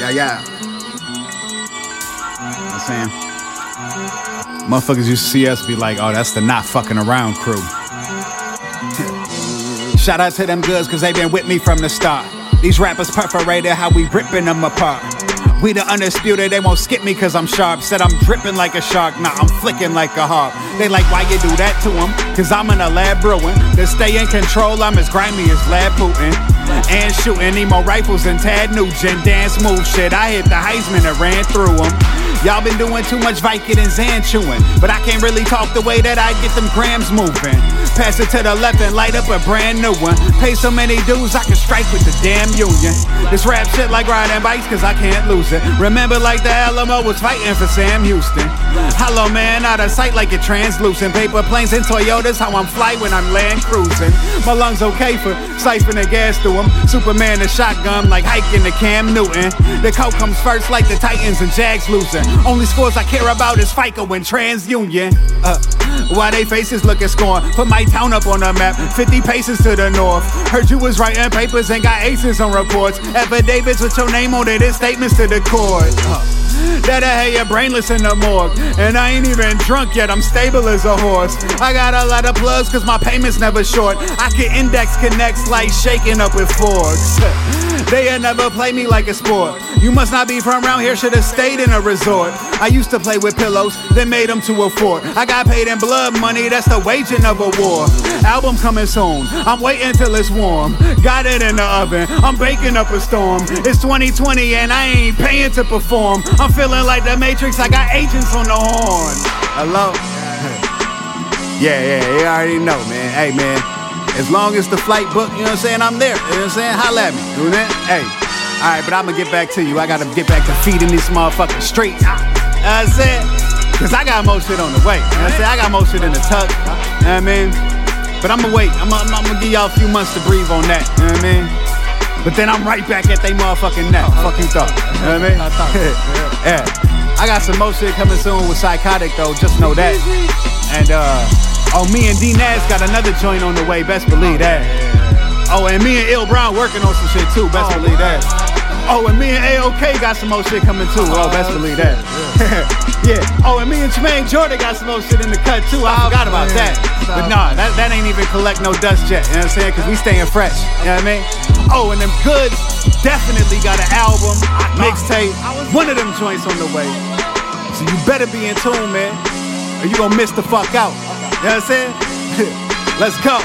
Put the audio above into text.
Yeah, yeah. I'm saying, motherfuckers used to see us be like, oh, that's the not fucking around crew. Shout out to them goods, cause they been with me from the start. These rappers perforated how we ripping them apart. We the undisputed, they won't skip me cause I'm sharp. Said I'm dripping like a shark, nah, I'm flicking like a harp. They like, why you do that to them? Cause I'm in a lab brewing. To stay in control, I'm as grimy as Vlad Putin. And shooting emo rifles and Ted Nugent. Dance move shit, I hit the Heisman and ran through them. Y'all been doing too much Vicodins and chewing. But I can't really talk the way that I get them grams moving. Pass it to the left and light up a brand new one. Pay so many dues I can strike with the damn union. This rap shit like riding bikes cause I can't lose it. Remember like the Alamo was fighting for Sam Houston. Hollow Man, out of sight like it translucent. Paper planes and Toyotas, how I'm fly when I'm land cruising. My lungs okay for siphoning gas through them. Superman and shotgun like hiking to Cam Newton. The coat comes first like the Titans and Jags losing. Only scores I care about is FICO and TransUnion. Uh, why they faces looking scorn? Put my town up on the map, 50 paces to the north. Heard you was writing papers and got aces on reports. Affidavits with your name on it and statements to the court. Uh, that I had you brainless in the morgue. And I ain't even drunk yet, I'm stable as a horse. I got a lot of plugs cause my payment's never short. I can index connects like shaking up with forks. They'll never play me like a sport. You must not be from around here, should've stayed in a resort. I used to play with pillows, then made them to a fort. I got paid in blood money, that's the waging of a war. Album coming soon, I'm waiting till it's warm. Got it in the oven, I'm baking up a storm. It's 2020 and I ain't paying to perform. I'm feeling like the Matrix, I got agents on the horn. Hello? Yeah, yeah, you already know, man. Hey, man. As long as the flight book, you know what I'm saying, I'm there. You know what I'm saying? Holla at me. You know that? Hey. All right, but I'm gonna get back to you. I gotta get back to feeding these motherfucking streets. You know what I'm saying? Cause I got more shit on the way. You know what I'm saying? I got more shit in the tuck. You know what I mean? But I'm gonna wait. I'm I'm gonna give y'all a few months to breathe on that. You know what I mean? But then I'm right back at they motherfucking neck. Fuck you thought. You know what I mean? yeah. I got some more shit coming soon with Psychotic though. Just know that. And uh. Oh, me and D Nas got another joint on the way. Best believe that. Oh, and me and Ill Brown working on some shit too. Best believe that. Oh, and me and AOK got some more shit coming too. Oh, best believe that. yeah. Oh, and me and Jermaine Jordan got some more shit in the cut too. I forgot about that. But nah, that, that ain't even collect no dust yet. You know what I'm saying? Cause we staying fresh. You know what I mean? Oh, and them goods definitely got an album, mixtape. One of them joints on the way. So you better be in tune, man. Or you gonna miss the fuck out. You know what I'm saying? Let's go.